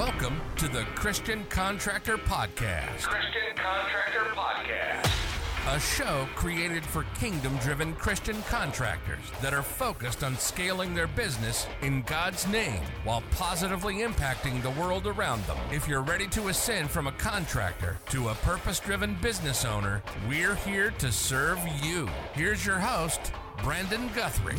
Welcome to the Christian Contractor Podcast. Christian Contractor Podcast. A show created for kingdom driven Christian contractors that are focused on scaling their business in God's name while positively impacting the world around them. If you're ready to ascend from a contractor to a purpose driven business owner, we're here to serve you. Here's your host, Brandon Guthrie.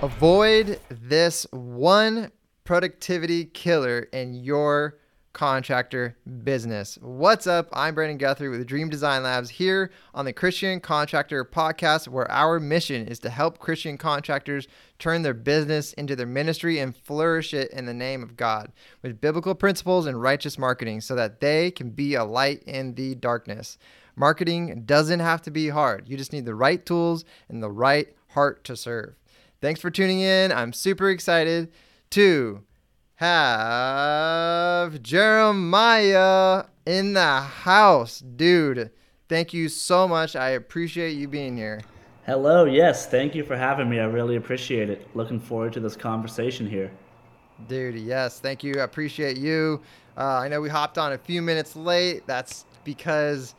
Avoid this one productivity killer in your contractor business. What's up? I'm Brandon Guthrie with Dream Design Labs here on the Christian Contractor Podcast, where our mission is to help Christian contractors turn their business into their ministry and flourish it in the name of God with biblical principles and righteous marketing so that they can be a light in the darkness. Marketing doesn't have to be hard, you just need the right tools and the right heart to serve. Thanks for tuning in. I'm super excited to have Jeremiah in the house. Dude, thank you so much. I appreciate you being here. Hello, yes, thank you for having me. I really appreciate it. Looking forward to this conversation here. Dude, yes, thank you. I appreciate you. Uh, I know we hopped on a few minutes late. That's because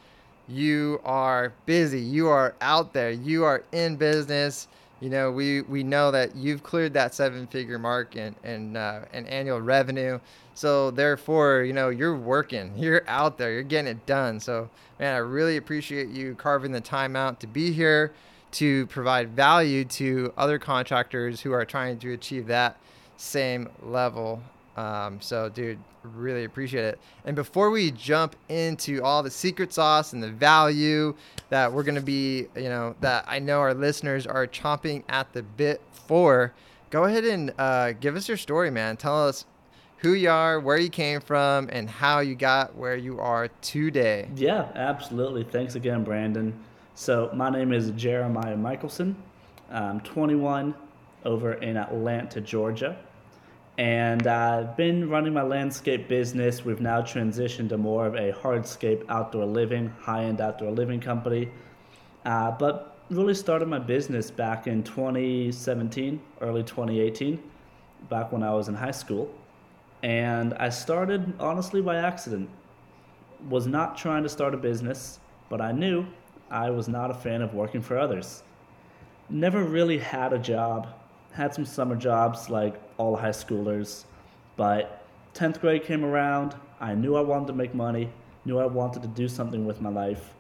you are busy. You are out there. You are in business you know, we, we know that you've cleared that seven figure mark and, and, uh, and annual revenue. So therefore, you know, you're working, you're out there, you're getting it done. So man, I really appreciate you carving the time out to be here to provide value to other contractors who are trying to achieve that same level. Um, so dude, really appreciate it. And before we jump into all the secret sauce and the value that we're going to be, you know, that I know our listeners are chomping at the bit for, go ahead and uh, give us your story, man. Tell us who you are, where you came from, and how you got where you are today. Yeah, absolutely. Thanks again, Brandon. So, my name is Jeremiah Michelson. I'm 21 over in Atlanta, Georgia and I've been running my landscape business. We've now transitioned to more of a hardscape outdoor living, high end outdoor living company. Uh, but really started my business back in 2017, early 2018, back when I was in high school. And I started honestly by accident. Was not trying to start a business, but I knew I was not a fan of working for others. Never really had a job had some summer jobs like all high schoolers, but 10th grade came around. I knew I wanted to make money, knew I wanted to do something with my life.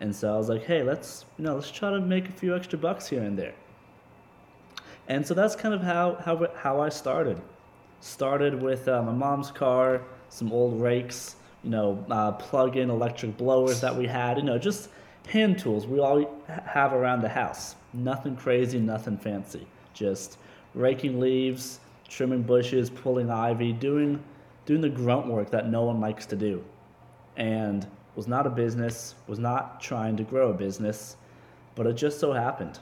And so I was like, hey, let's, you know, let's try to make a few extra bucks here and there. And so that's kind of how, how, how I started. Started with uh, my mom's car, some old rakes, you know, uh, plug-in electric blowers that we had, you know, just hand tools we all have around the house. Nothing crazy, nothing fancy. Just raking leaves, trimming bushes, pulling ivy, doing doing the grunt work that no one likes to do. And was not a business, was not trying to grow a business, but it just so happened.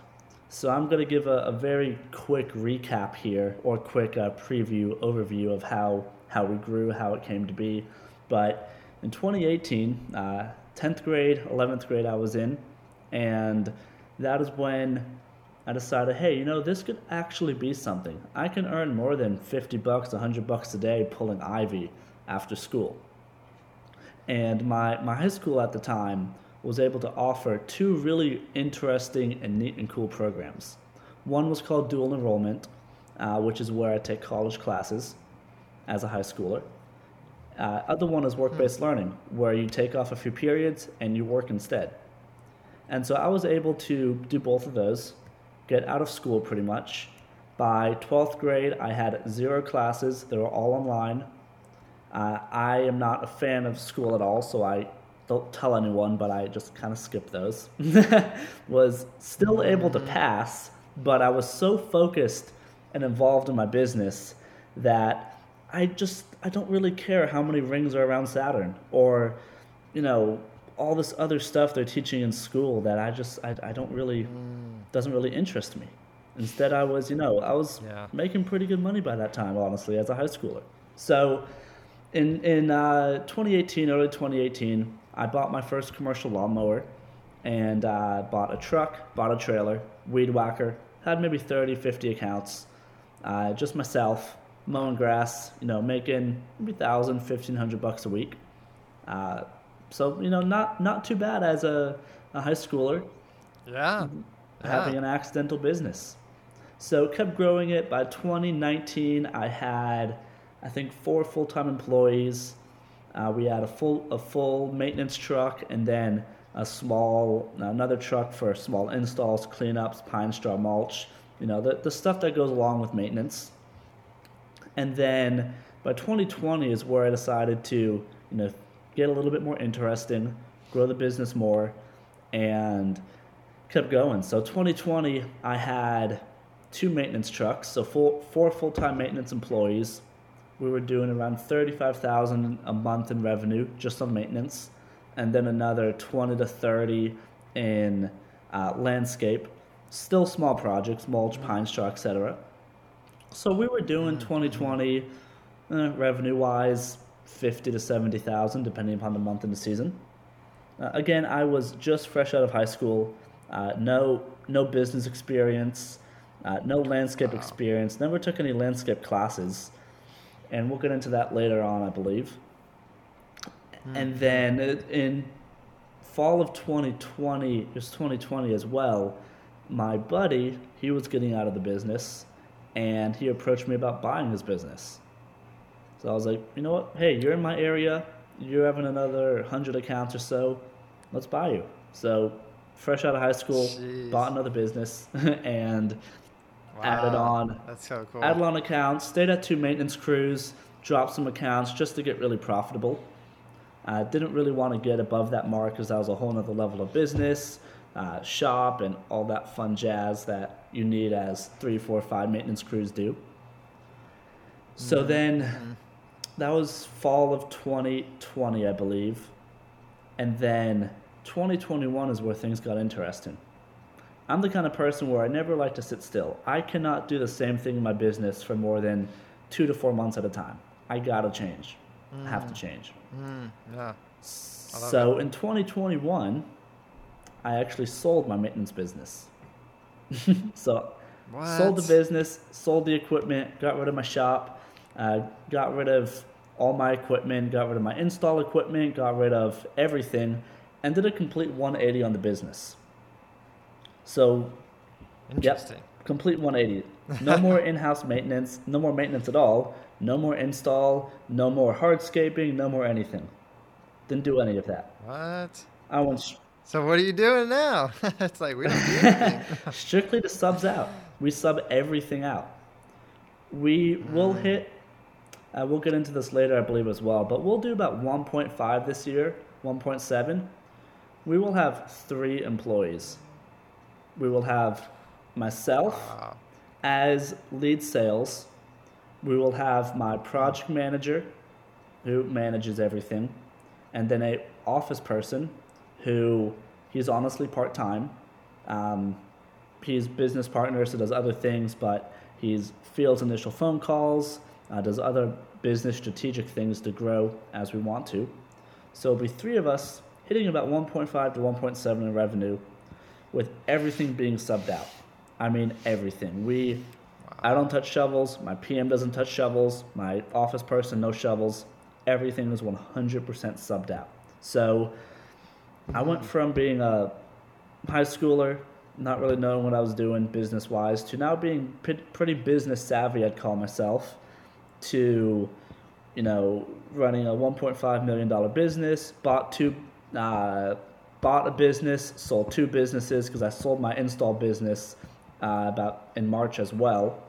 So I'm going to give a, a, very quick recap here, or quick uh, preview, overview of how, how we grew, how it came to be. But in 2018, uh, 10th grade, 11th grade, I was in, and that is when I decided, hey, you know, this could actually be something. I can earn more than 50 bucks, 100 bucks a day pulling ivy after school. And my, my high school at the time was able to offer two really interesting and neat and cool programs. One was called dual enrollment, uh, which is where I take college classes as a high schooler. Uh, other one is work-based hmm. learning, where you take off a few periods and you work instead. And so I was able to do both of those get out of school pretty much. By 12th grade, I had zero classes, they were all online. Uh, I am not a fan of school at all, so I don't tell anyone, but I just kind of skipped those. was still able to pass, but I was so focused and involved in my business that I just I don't really care how many rings are around Saturn or you know all this other stuff they're teaching in school that I just I, I don't really mm. Doesn't really interest me. Instead, I was you know I was yeah. making pretty good money by that time, honestly, as a high schooler. So, in in uh, 2018, early 2018, I bought my first commercial lawnmower, and uh, bought a truck, bought a trailer, weed whacker, had maybe 30, 50 accounts, uh, just myself, mowing grass, you know, making maybe thousand, fifteen hundred bucks a week. Uh, so you know, not not too bad as a, a high schooler Yeah. Having an accidental business. So kept growing it. By 2019, I had, I think, four full-time employees. Uh, we had a full a full maintenance truck, and then a small another truck for small installs, cleanups, pine straw mulch. You know, the the stuff that goes along with maintenance. And then by 2020 is where I decided to, you know, get a little bit more interesting, grow the business more, and kept going. So 2020, I had two maintenance trucks, so four, four full-time maintenance employees. We were doing around 35,000 a month in revenue just on maintenance, and then another 20 to 30 in uh, landscape. Still small projects, mulch, pine straw, etc. So we were doing 2020 uh, revenue-wise, 50 to 70,000, depending upon the month and the season. Uh, again, I was just fresh out of high school, uh, no no business experience, uh, no landscape experience. Never took any landscape classes, and we'll get into that later on, I believe. And then uh, in fall of 2020, it was 2020 as well. My buddy, he was getting out of the business, and he approached me about buying his business. So I was like, you know what? Hey, you're in my area. You're having another hundred accounts or so. Let's buy you. So, fresh out of high school, Jeez. bought another business and added on That's so cool. added on accounts. Stayed at two maintenance crews. Dropped some accounts just to get really profitable. I didn't really want to get above that mark because that was a whole nother level of business, uh, shop, and all that fun jazz that you need as three, four, five maintenance crews do. So then that was fall of 2020, I believe. And then 2021 is where things got interesting. I'm the kind of person where I never like to sit still. I cannot do the same thing in my business for more than two to four months at a time. I gotta change. I have to change. Mm, yeah. So in 2021, I actually sold my maintenance business. so sold the business, sold the equipment, got rid of my shop, uh, got rid of all my equipment, got rid of my install equipment, got rid of everything, and did a complete 180 on the business. So Interesting. Yep, complete 180. No more in-house maintenance, no more maintenance at all, no more install, no more hardscaping, no more anything. Didn't do any of that. What? I went So what are you doing now? it's like we don't do anything. strictly to subs out. We sub everything out. We will hit. Uh, we'll get into this later, I believe, as well. But we'll do about 1.5 this year, 1.7. We will have three employees. We will have myself. Wow. as lead sales, we will have my project manager who manages everything, and then a office person who he's honestly part time. Um, he's business partner, so does other things, but he's fields initial phone calls, uh, does other business strategic things to grow as we want to. So it'll be three of us hitting about 1.5 to 1.7 in revenue, with everything being subbed out. I mean everything. We, I don't touch shovels. My PM doesn't touch shovels. My office person no shovels. Everything is 100% subbed out. So I went from being a high schooler, not really knowing what I was doing business wise, to now being pretty business savvy. I'd call myself. To, you know, running a 1.5 million dollar business. Bought two. Uh, bought a business, sold two businesses because I sold my install business uh, about in March as well.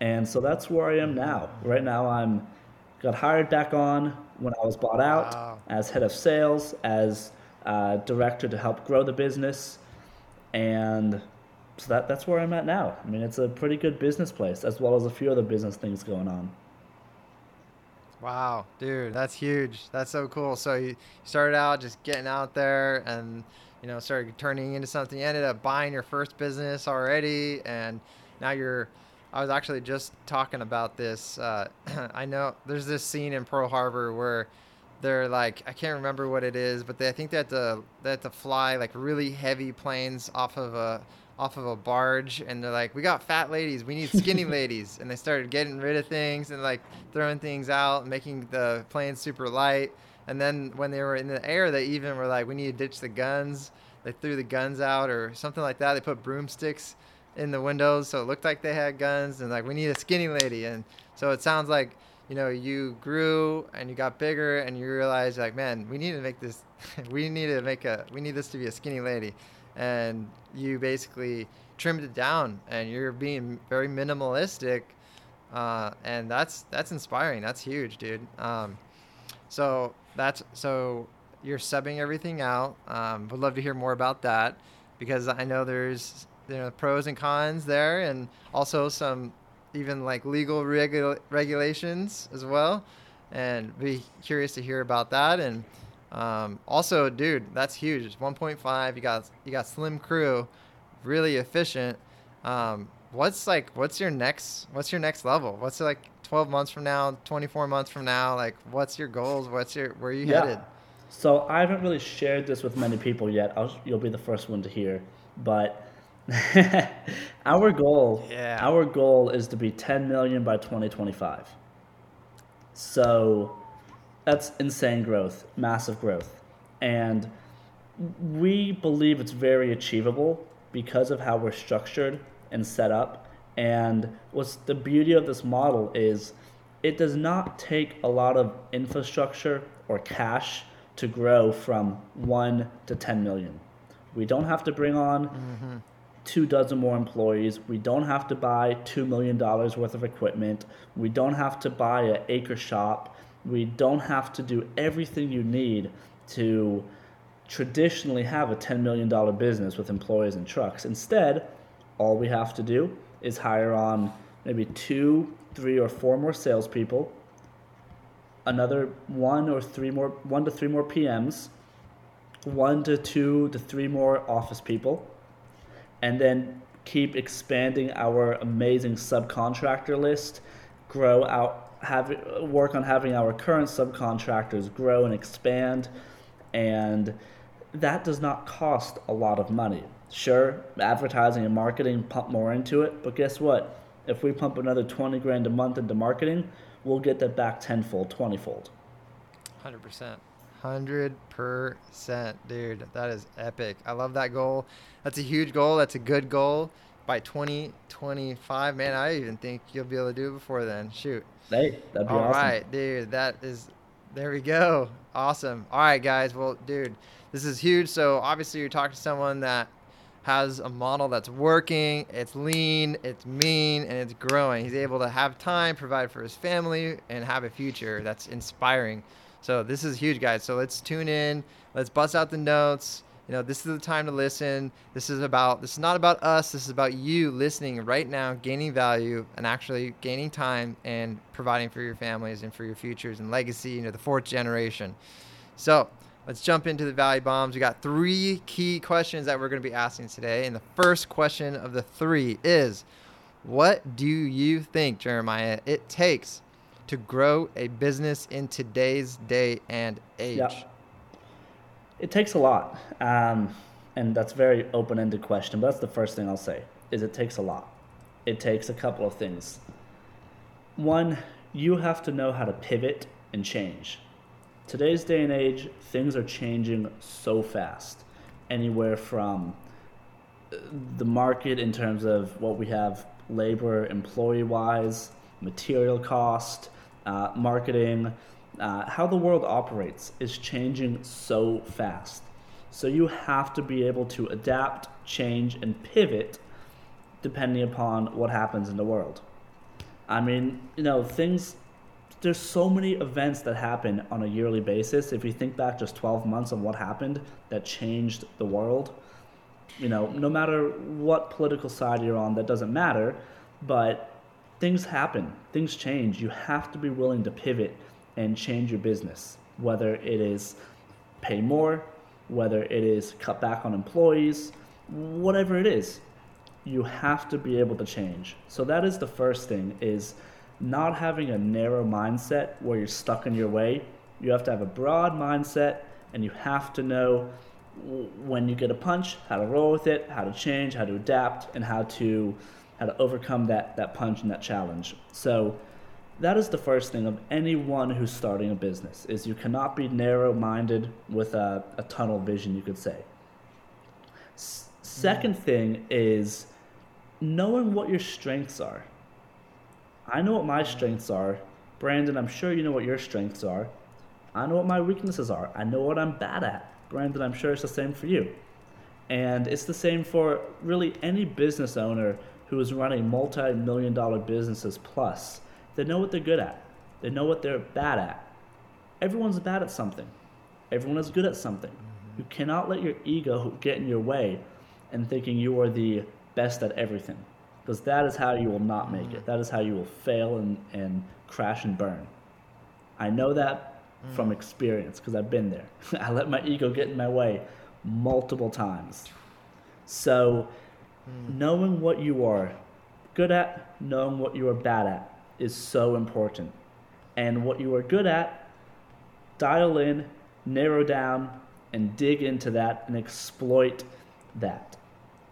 And so that's where I am now. Right now, I'm got hired back on when I was bought out Wow. as head of sales, as uh, director to help grow the business, and so that that's where I'm at now. I mean, it's a pretty good business place, as well as a few other business things going on. Wow, dude, that's huge. That's so cool. So you started out just getting out there and you know started turning into something. You ended up buying your first business already, and now you're. I was actually just talking about this. Uh, I know there's this scene in Pearl Harbor where they're like I can't remember what it is, but they I think they had to they had to fly like really heavy planes off of a off of a barge and they're like, "We got fat ladies, we need skinny ladies," and they started getting rid of things and like throwing things out, making the plane super light. And then when they were in the air, they even were like, "We need to ditch the guns." They threw the guns out or something like that. They put broomsticks in the windows so it looked like they had guns and like we need a skinny lady and so it sounds like you know you grew and you got bigger and you realized like man we need to make this we need to make a we need this to be a skinny lady. And you basically trimmed it down and you're being very minimalistic uh, and that's that's inspiring. That's huge dude. Um, so that's so you're subbing everything out. Um, would love to hear more about that because i know there's you know pros and cons there and also some even like legal regu- regulations as well and be curious to hear about that and um, also dude that's huge it's 1.5 you got you got slim crew really efficient um, what's like what's your next what's your next level what's like 12 months from now 24 months from now like what's your goals what's your where are you Yeah. headed So I haven't really shared this with many people yet. I'll, you'll be the first one to hear. But our goal, Yeah. our goal is to be 10 million by 2025. So that's insane growth, massive growth. And we believe it's very achievable because of how we're structured and set up. And what's the beauty of this model is it does not take a lot of infrastructure or cash to grow from 1 to 10 million. We don't have to bring on mm-hmm. Two dozen more employees. We don't have to buy $2 million worth of equipment. We don't have to buy an acre shop. We don't have to do everything you need to traditionally have a $10 million business with employees and trucks. Instead, all we have to do is hire on maybe two, three, or four more salespeople, another one or three more, one to three more PMs, one to two to three more office people, and then keep expanding our amazing subcontractor list, grow out, have work on having our current subcontractors grow and expand, and that does not cost a lot of money. Sure, advertising and marketing pump more into it, but guess what? If we pump another 20 grand a month into marketing, we'll get that back tenfold, 20 fold. Hundred percent. Dude. That is epic. I love that goal. That's a huge goal. That's a good goal. By 2025, man, I even think you'll be able to do it before then. Shoot. Hey, that'd be All right, awesome. dude. That is. There we go. Awesome. All right, guys. Well, dude, this is huge. So obviously, you're talking to someone that has a model that's working. It's lean, it's mean, and it's growing. He's able to have time, provide for his family, and have a future that's inspiring. So this is huge, guys. So let's tune in. Let's bust out the notes. You know, this is the time to listen. This is about. This is not about us. This is about you listening right now, gaining value, and actually gaining time and providing for your families and for your futures and legacy. You know, the fourth generation. So let's jump into the value bombs. We got three key questions that we're going to be asking today. And the first question of the three is What do you think, Jeremiah, it takes to grow a business in today's day and age? Yeah. It takes a lot, um, and that's a very open-ended question. But that's the first thing I'll say: is it takes a lot. It takes a couple of things. One, you have to know how to pivot and change. Today's day and age, things are changing so fast. Anywhere from uh, the market in terms of what we have labor, employee wise, material cost, uh, marketing, uh, how the world operates is changing so fast. So you have to be able to adapt, change, and pivot depending upon what happens in the world. I mean, you know, things, there's so many events that happen on a yearly basis. If you think back just 12 months of what happened that changed the world, you know, no matter what political side you're on, that doesn't matter, but things happen, things change. You have to be willing to pivot and change your business, whether it is pay more, whether it is cut back on employees, whatever it is you have to be able to change. So that is the first thing is not having a narrow mindset where you're stuck in your way. You have to have a broad mindset and you have to know when you get a punch, how to roll with it, how to change, how to adapt, and how to how to overcome that that punch and that challenge. So that is the first thing of anyone who's starting a business is you cannot be narrow-minded with a, a tunnel vision you could say. S- second mm. thing is knowing what your strengths are. I know what my mm. strengths are. Brandon i'm sure you know what your strengths are. I know what my weaknesses are. I know what i'm bad at. Brandon i'm sure it's the same for you. And it's the same for really any business owner who is running multi-million dollar businesses plus they know what they're good at. They know what they're bad at. Everyone's bad at something. Everyone is good at something. You mm-hmm. cannot let your ego get in your way and thinking you are the best at everything. Because that is how you will not make it. Mm-hmm. That is how you will fail and, and crash and burn. I know that from mm. experience because I've been there. I let my ego get in my way multiple times. So, Hmm. knowing what you are good at, knowing what you are bad at is so important. And what you are good at, dial in, narrow down, and dig into that and exploit that.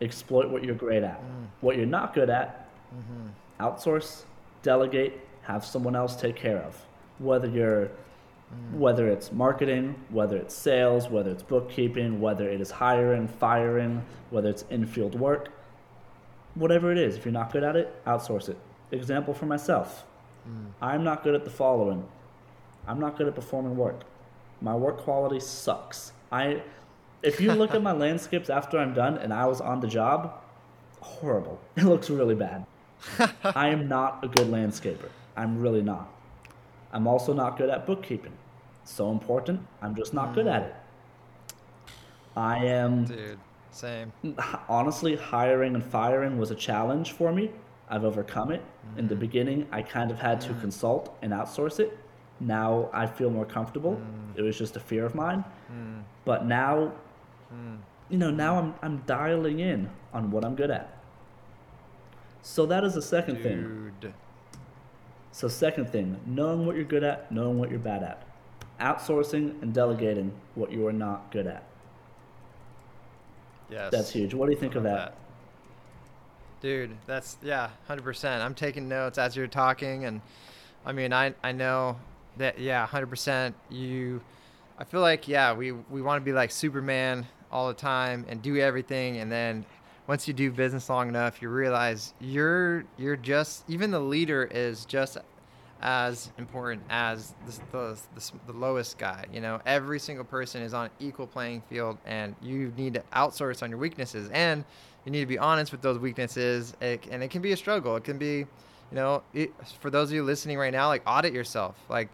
Exploit what you're great at. Hmm. What you're not good at, mm-hmm. outsource, delegate, have someone else take care of. Whether you're hmm. whether it's marketing, whether it's sales, whether it's bookkeeping, whether it is hiring, firing, whether it's in-field work, whatever it is, if you're not good at it, outsource it. Example for myself. Hmm. I'm not good at the following. I'm not good at performing work. My work quality sucks. I if you look at my landscapes after I'm done and I was on the job, horrible. It looks really bad. I am not a good landscaper. I'm really not. I'm also not good at bookkeeping. So important. I'm just not good hmm. at it. I am Dude, same. honestly, hiring and firing was a challenge for me. I've overcome it. In the mm. beginning, I kind of had to consult and outsource it. Now I feel more comfortable. Mm. It was just a fear of mine. Mm. But now, you know, now I'm, I'm dialing in on what I'm good at. So that is the second thing. So, second thing, knowing what you're good at, knowing what you're bad at. Outsourcing and delegating what you are not good at. Yes. That's huge. What do you think of Love that? Dude, that's yeah, hundred percent. I'm taking notes as you're talking, and I mean, I I know that yeah, hundred percent. You, I feel like yeah, we we want to be like Superman all the time and do everything, and then once you do business long enough, you realize you're you're just even the leader is just as important as the, the, the, the lowest guy. You know, every single person is on equal playing field, and you need to outsource on your weaknesses, and you need to be honest with those weaknesses. It, and it can be a struggle. It can be, you know, it, for those of you listening right now, like audit yourself. Like,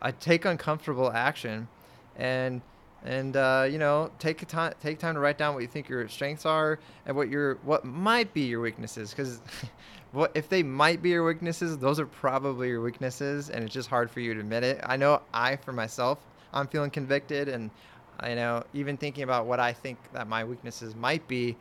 I take uncomfortable action, and and uh, you know take a time take time to write down what you think your strengths are and what your what might be your weaknesses. Because what if they might be your weaknesses those are probably your weaknesses and it's just hard for you to admit it. I know i for myself i'm feeling convicted and you know even thinking about what i think that my weaknesses might be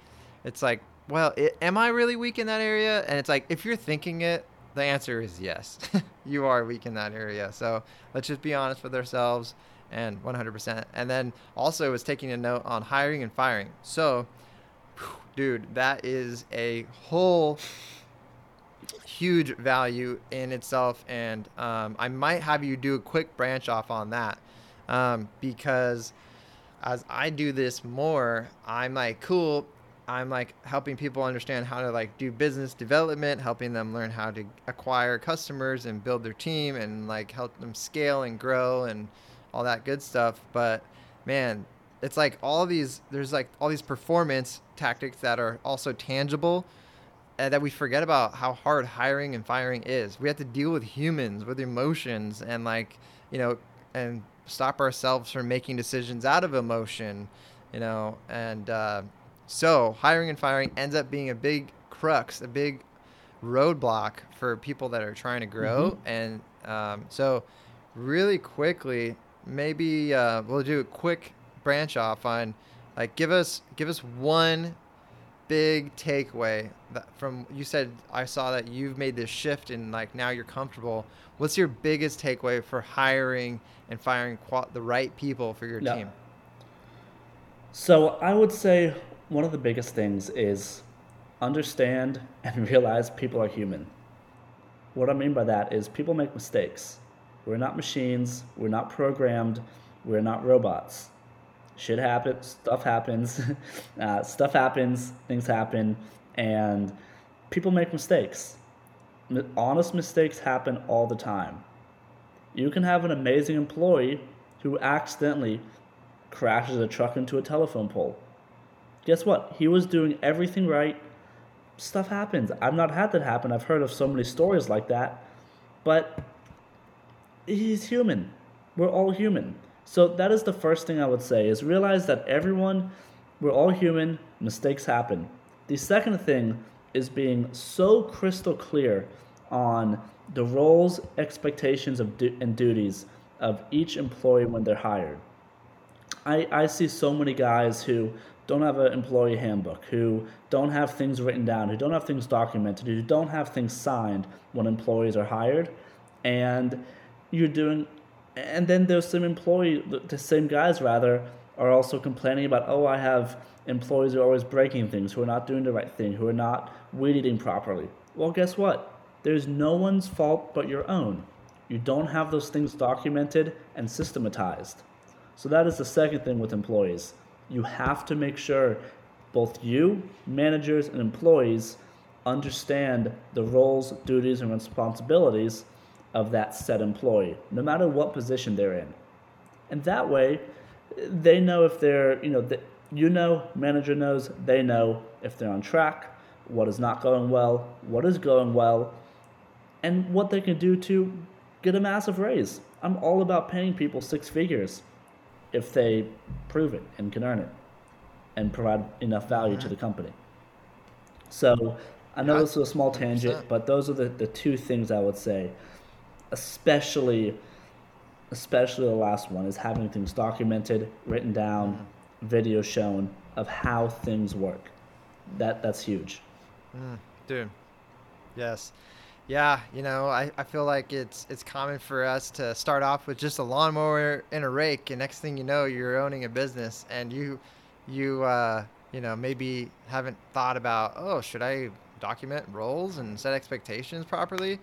it's like well it, am i really weak in that area? And it's like if you're thinking it the answer is yes. You are weak in that area. So let's just be honest with ourselves and 100% and then also was taking a note on hiring and firing. So dude that is a whole huge value in itself. And um, i might have you do a quick branch off on that um, because as i do this more i'm like cool. I'm like helping people understand how to like do business development helping them learn how to acquire customers and build their team and like help them scale and grow and all that good stuff but man it's like all these there's like all these performance tactics that are also tangible and that we forget about how hard hiring and firing is. We have to deal with humans, with emotions, and like you know, and stop ourselves from making decisions out of emotion, you know. And uh, so hiring and firing ends up being a big crux, a big roadblock for people that are trying to grow. And um, so, really quickly, maybe uh, we'll do a quick branch off on like give us give us one big takeaway that from you said I saw that you've made this shift and like now you're comfortable. What's your biggest takeaway for hiring and firing qual- the right people for your Yeah. team? So I would say one of the biggest things is understand and realize people are human. What I mean by that is people make mistakes. We're not machines, we're not programmed, we're not robots. Shit happens, stuff happens, uh, stuff happens, things happen, and people make mistakes. Honest mistakes happen all the time. You can have an amazing employee who accidentally crashes a truck into a telephone pole. Guess what? He was doing everything right. Stuff happens. I've not had that happen. I've heard of so many stories like that. But he's human. We're all human. So that is the first thing I would say is realize that everyone we're all human, mistakes happen. The second thing is being so crystal clear on the roles, expectations of du- and duties of each employee when they're hired. I, I see so many guys who don't have an employee handbook, who don't have things written down, who don't have things documented, who don't have things signed when employees are hired. And you're doing, and then there's some employee, the- the same guys rather, are also complaining about, oh, I have employees who are always breaking things, who are not doing the right thing, who are not weed eating properly. Well, guess what? There's no one's fault but your own. You don't have those things documented and systematized. So that is the second thing with employees. You have to make sure both you, managers, and employees understand the roles, duties, and responsibilities of that said employee, no matter what position they're in. And that way, they know if they're, you know, the, you know, manager knows, they know if they're on track, what is not going well, what is going well, and what they can do to get a massive raise. I'm all about paying people six figures if they prove it and can earn it and provide enough value to the company. So I know Yeah, this was a small tangent, 100%. but those are the, the two things I would say, especially especially the last one is having things documented, written down, video shown of how things work. That that's huge. Mm, dude yes yeah you know I, I feel like it's it's common for us to start off with just a lawnmower and a rake and next thing you know you're owning a business and you you uh you know maybe haven't thought about oh should i document roles and set expectations properly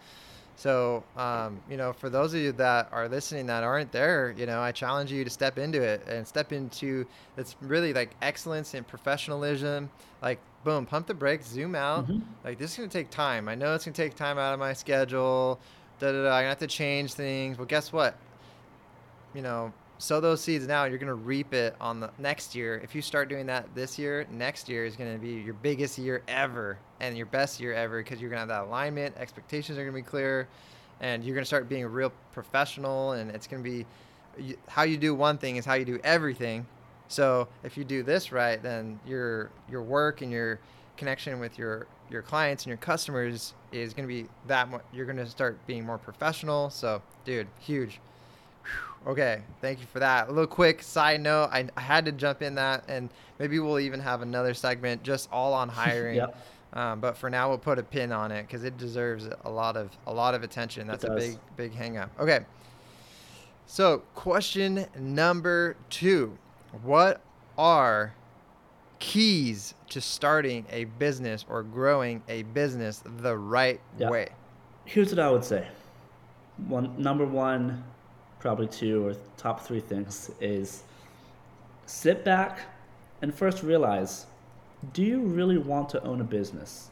so, um, you know, for those of you that are listening that aren't there, you know, I challenge you to step into it and step into it's really like excellence and professionalism. Like, boom, pump the brakes, zoom out. Mhm. Like, this is gonna take time. I know it's gonna take time out of my schedule. Da da da. I'm gonna have to change things. Well, guess what? You know, sow those seeds now. You're gonna reap it on the next year. If you start doing that this year, next year is gonna be your biggest year ever and your best year ever because you're gonna have that alignment. Expectations are gonna be clear, and you're gonna start being a real professional. And it's gonna be you, how you do one thing is how you do everything. So if you do this right, then your your work and your connection with your your clients and your customers is going to be that much. You're going to start being more professional. So, dude, huge. Okay, thank you for that. A little quick side note, I, I had to jump in that, and maybe we'll even have another segment just all on hiring. Yep. Um, but for now, we'll put a pin on it because it deserves a lot of a lot of attention. That's a big big hang up. Okay. So, question number two: What are keys to starting a business or growing a business the right Yeah. way? Here's what I would say. One number one, probably two or top three things is sit back and first realize do you really want to own a business?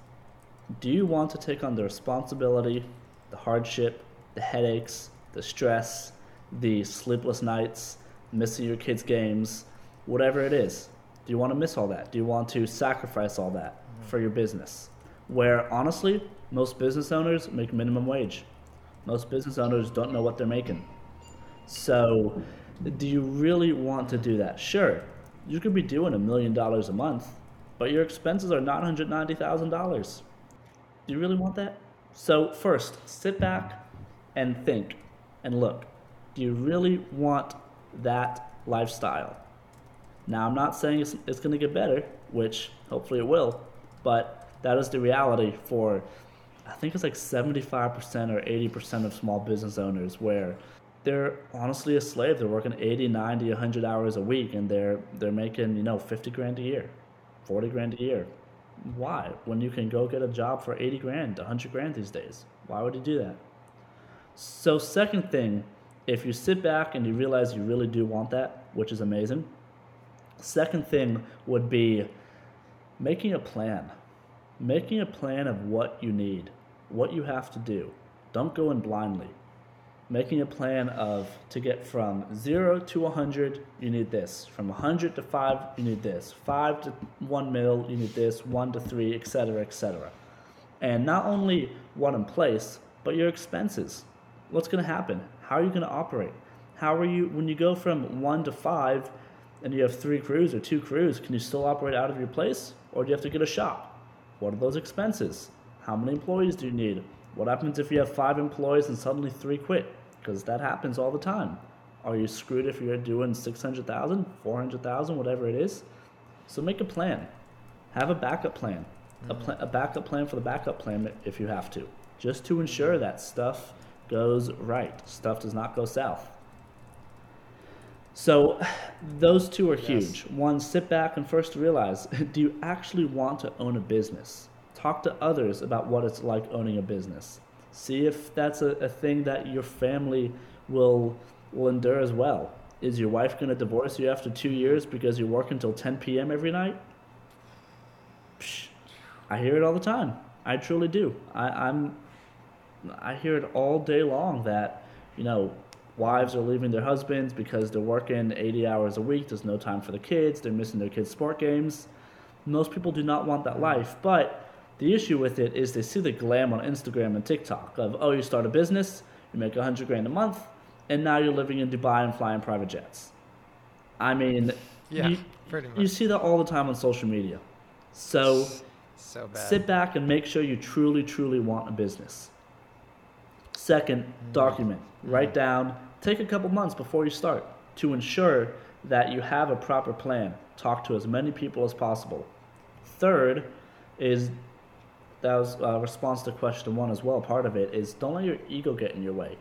Do you want to take on the responsibility, the hardship, the headaches, the stress, the sleepless nights, missing your kids' games, whatever it is? Do you want to miss all that? Do you want to sacrifice all that mm-hmm. for your business? Where honestly, most business owners make minimum wage. Most business owners don't know what they're making. So, do you really want to do that? Sure, you could be doing a million dollars a month, but your expenses are not $190,000. Do you really want that? So, first, sit back and think and look. Do you really want that lifestyle? Now, I'm not saying it's, it's going to get better, which hopefully it will, but that is the reality for, I think it's like 75% or 80% of small business owners where they're honestly a slave. They're working 80, 90, 100 hours a week and they're they're making, you know, 50 grand a year, 40 grand a year. Why? When you can go get a job for 80 grand, 100 grand these days. Why would you do that? So second thing, if you sit back and you realize you really do want that, which is amazing. Second thing would be making a plan. Making a plan of what you need, what you have to do. Don't go in blindly making a plan of to get from 0 to 100 you need this. From 100 to 5 you need this. 5 to 1 mil you need this. 1 to 3 etc etc and not only what in place but your expenses. What's going to happen? How are you going to operate? How are you when you go from 1 to 5 and you have 3 crews or 2 crews can you still operate out of your place or do you have to get a shop? What are those expenses? How many employees do you need? What happens if you have five employees and suddenly three quit? Because that happens all the time. Are you screwed if you're doing 600,000, 400,000, whatever it is? So make a plan. Have a backup plan. Mm-hmm. A, pl- a backup plan for the backup plan if you have to, just to ensure that stuff goes right. Stuff does not go south. So, those two are huge. One, sit back and first realize do you actually want to own a business? Talk to others about what it's like owning a business. See if that's a, a thing that your family will will endure as well. Is your wife going to divorce you after two years because you work until 10 p.m. every night? Psh, I hear it all the time. I truly do. I, I'm I hear it all day long that you know wives are leaving their husbands because they're working 80 hours a week. There's no time for the kids. They're missing their kids' sport games. Most people do not want that life, but the issue with it is they see the glam on Instagram and TikTok of, oh, you start a business, you make a hundred grand a month, and now you're living in Dubai and flying private jets. I mean, yeah, you, pretty much. You see that all the time on social media. So, so bad. sit back and make sure you truly, truly want a business. Second, mm. document. Mm. Write down. Take a couple months before you start to ensure that you have a proper plan. Talk to as many people as possible. Third is that was a response to question one as well. Part of it is don't let your ego get in your way.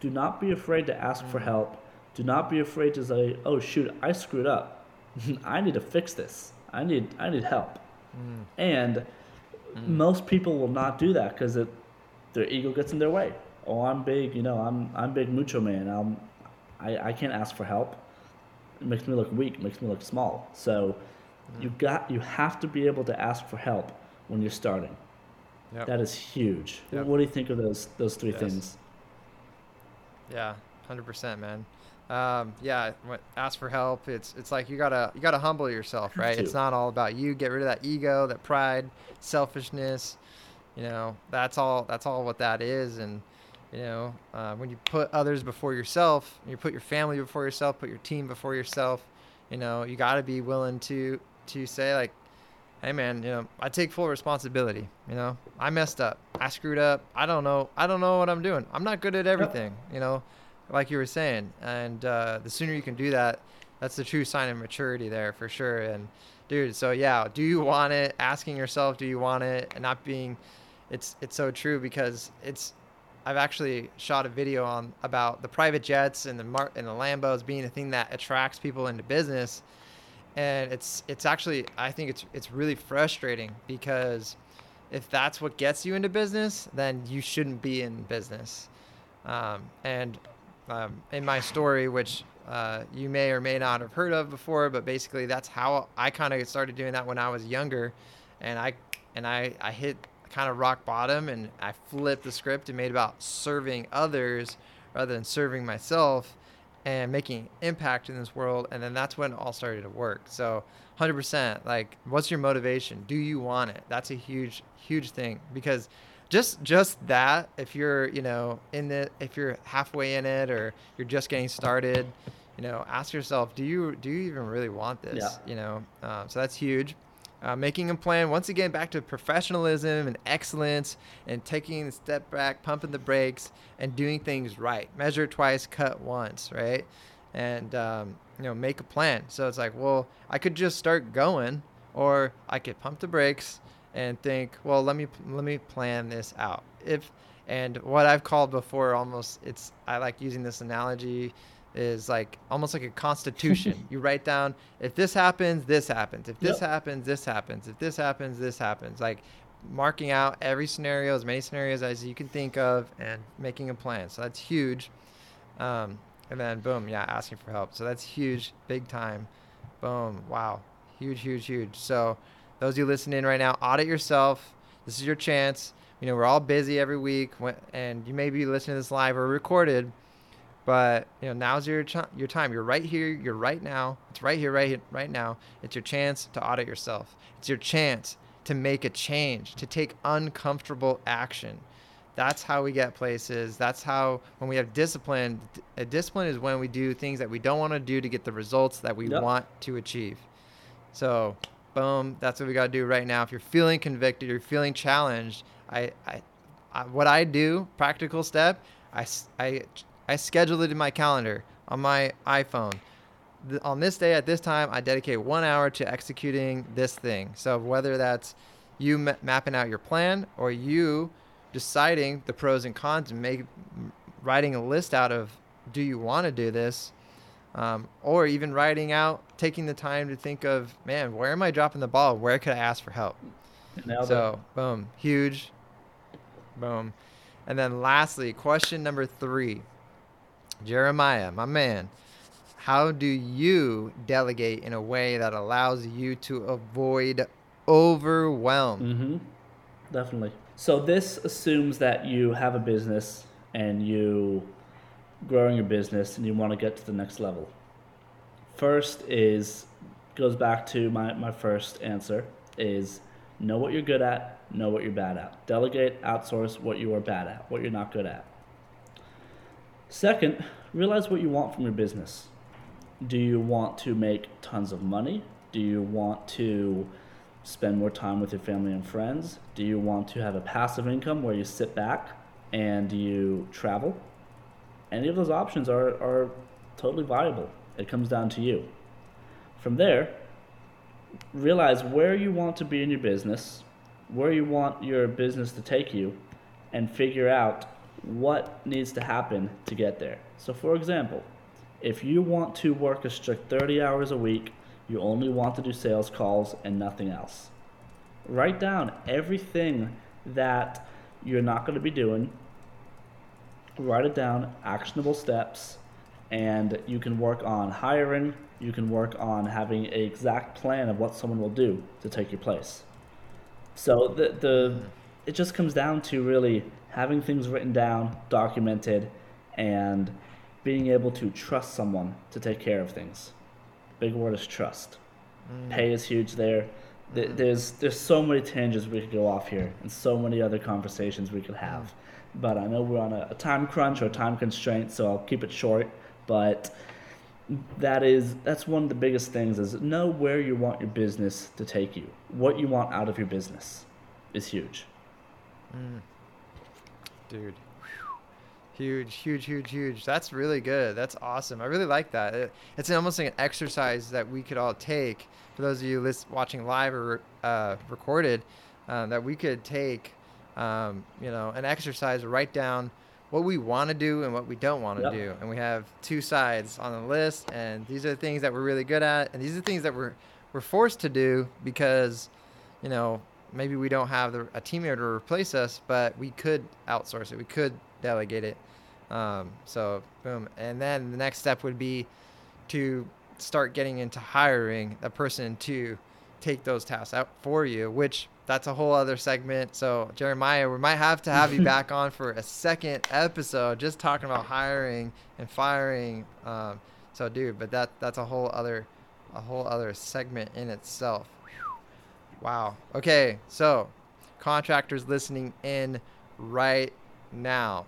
Do not be afraid to ask for mm. help. Do not be afraid to say, "Oh shoot, I screwed up. I need to fix this. I need I need help." Mm. And mm. most people will not do that because their ego gets in their way. Oh, I'm big, you know, I'm I'm big mucho man. I'm I, I can't ask for help. It makes me look weak, makes me look small. So mm. you got you have to be able to ask for help when you're starting. Yep. That is huge. Yep. What do you think of those those three yes. things? Yeah, hundred percent, man. Um, yeah, ask for help. It's it's like you gotta you gotta humble yourself, right? It's not all about you. Get rid of that ego, that pride, selfishness. You know, that's all. That's all what that is. And you know, uh, when you put others before yourself, you put your family before yourself, put your team before yourself. You know, you got to be willing to to say like, hey man, you know, I take full responsibility. You know, I messed up. I screwed up. I don't know. I don't know what I'm doing. I'm not good at everything. Yep. You know, like you were saying. And uh, the sooner you can do that, that's the true sign of maturity there for sure. And dude, so yeah, do you want it? Asking yourself, do you want it? And not being, it's it's so true because it's. I've actually shot a video on about the private jets and the Mar- and the Lambos being a thing that attracts people into business and it's it's actually I think it's it's really frustrating because if that's what gets you into business, then you shouldn't be in business. Um, and um, in my story, which uh, you may or may not have heard of before, but basically that's how I kind of started doing that when I was younger, and I and I I hit kind of rock bottom and I flipped the script and made about serving others rather than serving myself and making impact in this world and then that's when it all started to work. So 100% like what's your motivation? Do you want it? That's a huge huge thing because just just that if you're you know in the if you're halfway in it or you're just getting started you know ask yourself do you do you even really want this? Yeah. you know uh, so that's huge uh, making a plan once again back to professionalism and excellence and taking a step back pumping the brakes and doing things right. Measure twice cut once right? And um, you know make a plan. So it's like well i could just start going or i could pump the brakes and think well let me let me plan this out. If And what I've called before, almost, it's I like using this analogy, is like almost like a constitution. you write down if this happens, this happens. If this Yep. happens, this happens. If this happens, this happens. Like marking out every scenario, as many scenarios as you can think of, and making a plan. So that's huge. Um, and then boom, yeah, asking for help. So that's huge, big time. Boom, wow, huge, huge, huge. So those of you listening right now, audit yourself. This is your chance. You know, we're all busy every week, and you may be listening to this live or recorded, but you know, now's your ch- your time. You're right here. You're right now. It's right here, right here, right now. It's your chance to audit yourself. It's your chance to make a change, to take uncomfortable action. That's how we get places. That's how when we have discipline. A discipline is when we do things that we don't want to do to get the results that we Yep. want to achieve. So, boom, that's what we got to do right now. If you're feeling convicted, you're feeling challenged, I, I, I what I do, practical step, I, I, I schedule it in my calendar on my iPhone. Th- on this day at this time, I dedicate one hour to executing this thing. So whether that's you ma- mapping out your plan or you deciding the pros and cons and make writing a list out of do you want to do this? Um, or even writing out taking the time to think of man where am i dropping the ball? Where could i ask for help? So boom huge boom. And then lastly question number three jeremiah my man how do you delegate in a way that allows you to avoid overwhelm Mm-hmm. Definitely. So this assumes that you have a business and you growing your business and you want to get to the next level. First is goes back to my, my first answer is know what you're good at, know what you're bad at. Delegate, outsource what you are bad at, what you're not good at. Second, realize what you want from your business. Do you want to make tons of money? Do you want to spend more time with your family and friends? Do you want to have a passive income where you sit back and you travel? Any of those options are, are totally viable. It comes down to you. From there, realize where you want to be in your business, where you want your business to take you, and figure out what needs to happen to get there. So, for example, if you want to work a strict 30 hours a week, you only want to do sales calls and nothing else. Write down everything that you're not going to be doing. Write it down, actionable steps, and you can work on hiring. You can work on having an exact plan of what someone will do to take your place. So the the it just comes down to really having things written down, documented, and being able to trust someone to take care of things. Big word is trust. Mm. Pay is huge there. Th- mm. There's there's so many tangents we could go off here, and so many other conversations we could have. Mm. But I know we're on a, a time crunch or a time constraint, so I'll keep it short. But that is that's one of the biggest things is know where you want your business to take you. What you want out of your business is huge. Dude. Huge huge huge huge. That's really good. That's awesome. I really like that. It, it's almost like an exercise that we could all take. For those of you list, watching live or uh, recorded um, that we could take um, you know an exercise write down what we want to do and what we don't want to Yep. do. And we have two sides on the list and these are the things that we're really good at and these are the things that we're we're forced to do because you know, maybe we don't have the, a team here to replace us, but we could outsource it. We could delegate it. Um, so boom. And then the next step would be to start getting into hiring a person to take those tasks out for you, which that's a whole other segment. So Jeremiah, we might have to have you back on for a second episode, just talking about hiring and firing. Um, so dude, but that that's a whole other, a whole other segment in itself. Wow. Okay. So, contractors listening in right now.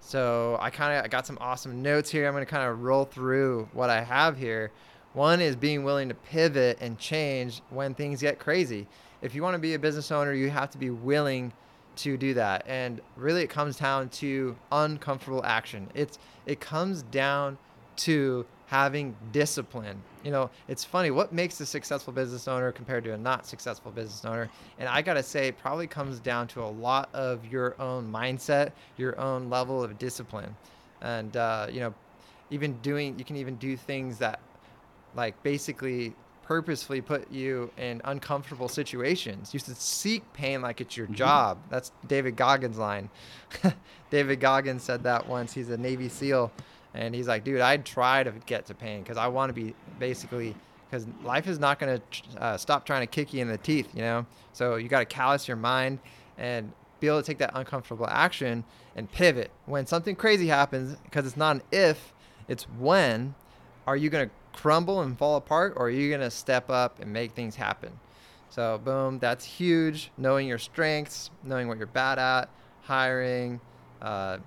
So, I kind of I got some awesome notes here. I'm going to kind of roll through what I have here. One is being willing to pivot and change when things get crazy. If you want to be a business owner, you have to be willing to do that. And really it comes down to uncomfortable action. It's it comes down to having discipline. You know, it's funny what makes a successful business owner compared to a not successful business owner. And I got to say, it probably comes down to a lot of your own mindset, your own level of discipline. And, uh, you know, even doing, you can even do things that like basically purposefully put you in uncomfortable situations. You should seek pain like it's your job. That's David Goggins' line. David Goggins said that once. He's a Navy SEAL. And he's like, dude, I'd try to get to pain because I want to be basically, because life is not going to uh, stop trying to kick you in the teeth, you know? So you got to callous your mind and be able to take that uncomfortable action and pivot. When something crazy happens, because it's not an if, it's when, are you going to crumble and fall apart or are you going to step up and make things happen? So, boom, that's huge. Knowing your strengths, knowing what you're bad at, hiring, uh,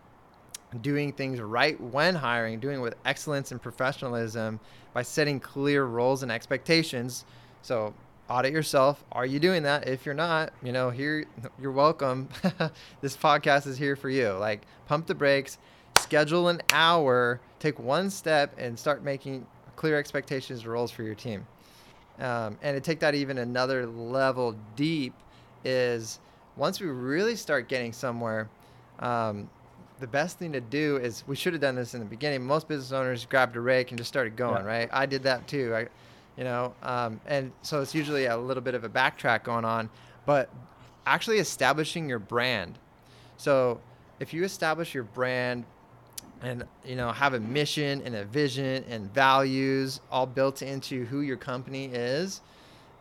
doing things right when hiring, doing it with excellence and professionalism by setting clear roles and expectations. So audit yourself. Are you doing that? If you're not, you know, here you're welcome. this podcast is here for you. Like pump the brakes, schedule an hour, take one step and start making clear expectations roles for your team. Um, and to take that even another level deep is once we really start getting somewhere, um, the best thing to do is we should have done this in the beginning. Most business owners grabbed a rake and just started going, yeah. right? I did that too. I, you know, um, and so it's usually a little bit of a backtrack going on, but actually establishing your brand. So if you establish your brand and you know have a mission and a vision and values all built into who your company is,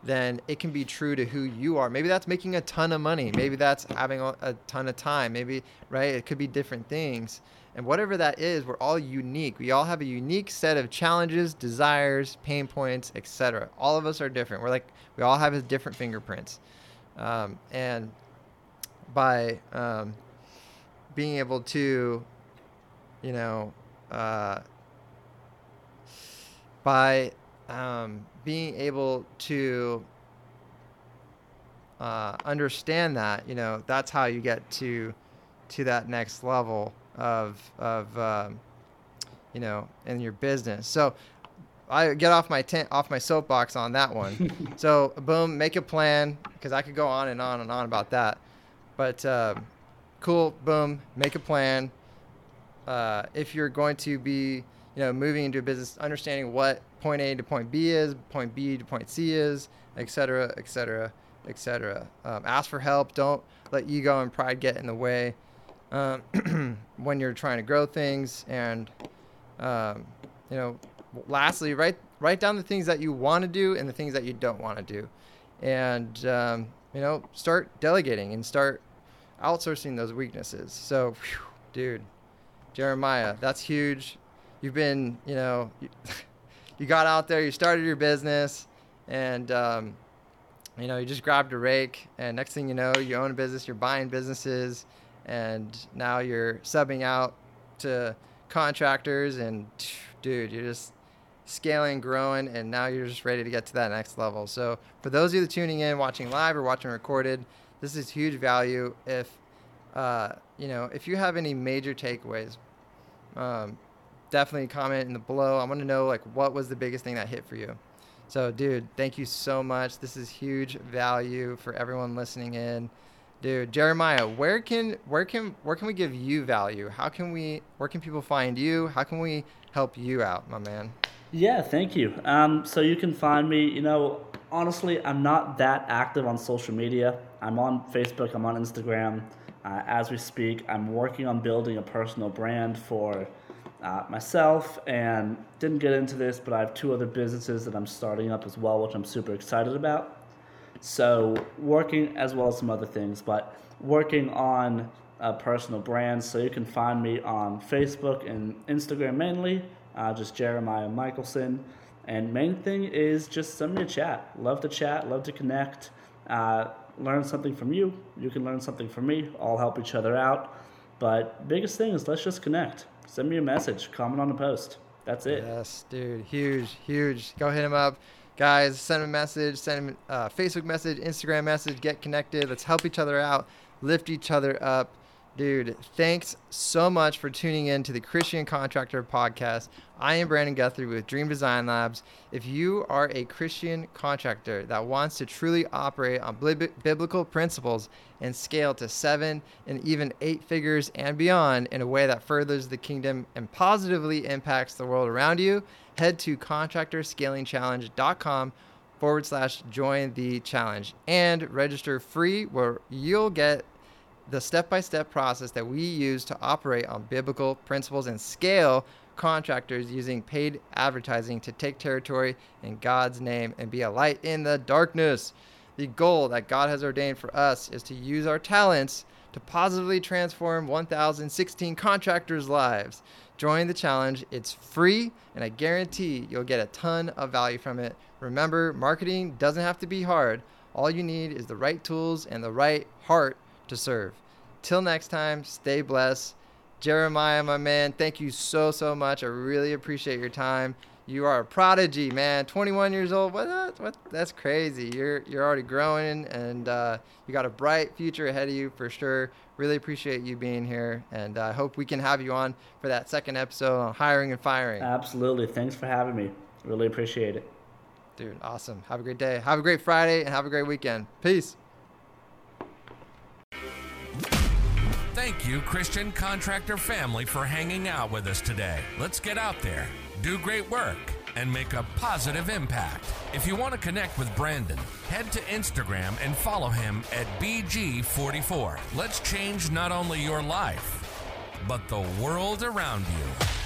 then it can be true to who you are. Maybe that's making a ton of money. Maybe that's having a, ton of time. Maybe, right? It could be different things. And whatever that is, we're all unique. We all have a unique set of challenges, desires, pain points, etc. All of us are different. We're like, we all have different fingerprints. Um, and by um, being able to, you know, uh, by um, being able to uh, understand that, you know, that's how you get to to that next level of of um, you know in your business. So I get off my tent off my soapbox on that one. so boom, make a plan because I could go on and on and on about that. But uh, cool, boom, make a plan. Uh, if you're going to be you know, moving into a business, understanding what point A to point B is, point B to point C is, et cetera, et cetera, et cetera. Um, ask for help. Don't let ego and pride get in the way um, when you're trying to grow things. And, um, you know, lastly, write, write down the things that you want to do and the things that you don't want to do. And, um, you know, start delegating and start outsourcing those weaknesses. So, whew, dude, Jeremiah, that's huge you've been, you know, you, got out there, you started your business, and um, you know, you just grabbed a rake, and next thing you know, you own a business, you're buying businesses, and now you're subbing out to contractors, and dude, you're just scaling, growing, and now you're just ready to get to that next level. So, for those of you tuning in, watching live or watching recorded, this is huge value. If uh, you know, if you have any major takeaways, um, definitely comment in the below. I want to know like what was the biggest thing that hit for you. So, dude, thank you so much. This is huge value for everyone listening in. Dude, Jeremiah, where can where can where can we give you value? How can we where can people find you? How can we help you out, my man? Yeah, thank you. Um, so you can find me. You know, honestly, I'm not that active on social media. I'm on Facebook. I'm on Instagram. Uh, as we speak, I'm working on building a personal brand for uh, myself and didn't get into this, but I have two other businesses that I'm starting up as well, which I'm super excited about. So, working as well as some other things, but working on a personal brand. So, you can find me on Facebook and Instagram mainly, uh, just Jeremiah Michelson. And main thing is just send me a chat. Love to chat, love to connect, uh, learn something from you. You can learn something from me. All help each other out. But biggest thing is let's just connect send me a message, comment on the post. That's it. Yes, dude. Huge, huge. Go hit him up. Guys, send him a message, send him a Facebook message, Instagram message, get connected. Let's help each other out, lift each other up. Dude, thanks so much for tuning in to the Christian Contractor Podcast. I am Brandon Guthrie with Dream Design Labs. If you are a Christian contractor that wants to truly operate on biblical principles and scale to seven and even eight figures and beyond in a way that furthers the kingdom and positively impacts the world around you, head to contractorscalingchallenge.com forward slash join the challenge and register free where you'll get the step by step process that we use to operate on biblical principles and scale contractors using paid advertising to take territory in God's name and be a light in the darkness. The goal that God has ordained for us is to use our talents to positively transform 1,016 contractors' lives. Join the challenge. It's free, and I guarantee you'll get a ton of value from it. Remember, marketing doesn't have to be hard. All you need is the right tools and the right heart to serve. Till next time, stay blessed. Jeremiah, my man, thank you so, so much. I really appreciate your time. You are a prodigy, man. 21 years old. What? What? That's crazy. You're you're already growing, and uh, you got a bright future ahead of you for sure. Really appreciate you being here, and I uh, hope we can have you on for that second episode on hiring and firing. Absolutely. Thanks for having me. Really appreciate it. Dude, awesome. Have a great day. Have a great Friday, and have a great weekend. Peace. Thank you, Christian Contractor family, for hanging out with us today. Let's get out there, do great work, and make a positive impact. If you want to connect with Brandon, head to Instagram and follow him at BG44. Let's change not only your life, but the world around you.